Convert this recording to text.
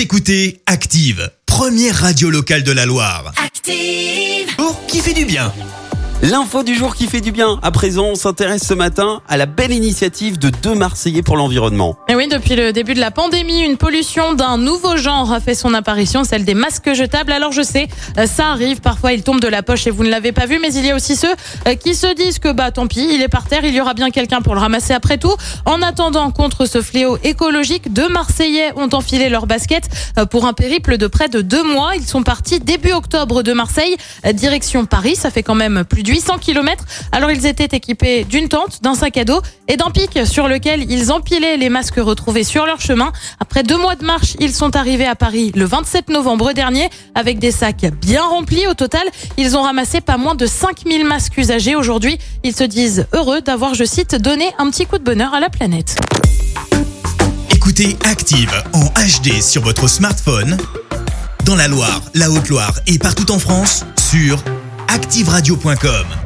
Vous écoutez Active, première radio locale de la Loire. Active. Oh, qui fait du bien L'info du jour qui fait du bien. À présent, on s'intéresse ce matin à la belle initiative de deux Marseillais pour l'environnement. Et oui, depuis le début de la pandémie, une pollution d'un nouveau genre a fait son apparition, celle des masques jetables. Alors je sais, euh, ça arrive, parfois ils tombent de la poche et vous ne l'avez pas vu, mais il y a aussi ceux euh, qui se disent que bah tant pis, il est par terre, il y aura bien quelqu'un pour le ramasser après tout. En attendant, contre ce fléau écologique, deux Marseillais ont enfilé leurs baskets euh, pour un périple de près de deux mois. Ils sont partis début octobre de Marseille, direction Paris. Ça fait quand même plus de 800 km. Alors ils étaient équipés d'une tente, d'un sac à dos et d'un pic sur lequel ils empilaient les masques retrouvés sur leur chemin. Après deux mois de marche, ils sont arrivés à Paris le 27 novembre dernier avec des sacs bien remplis. Au total, ils ont ramassé pas moins de 5000 masques usagés. Aujourd'hui, ils se disent heureux d'avoir, je cite, donné un petit coup de bonheur à la planète. Écoutez Active en HD sur votre smartphone, dans la Loire, la Haute-Loire et partout en France, sur activeradio.com.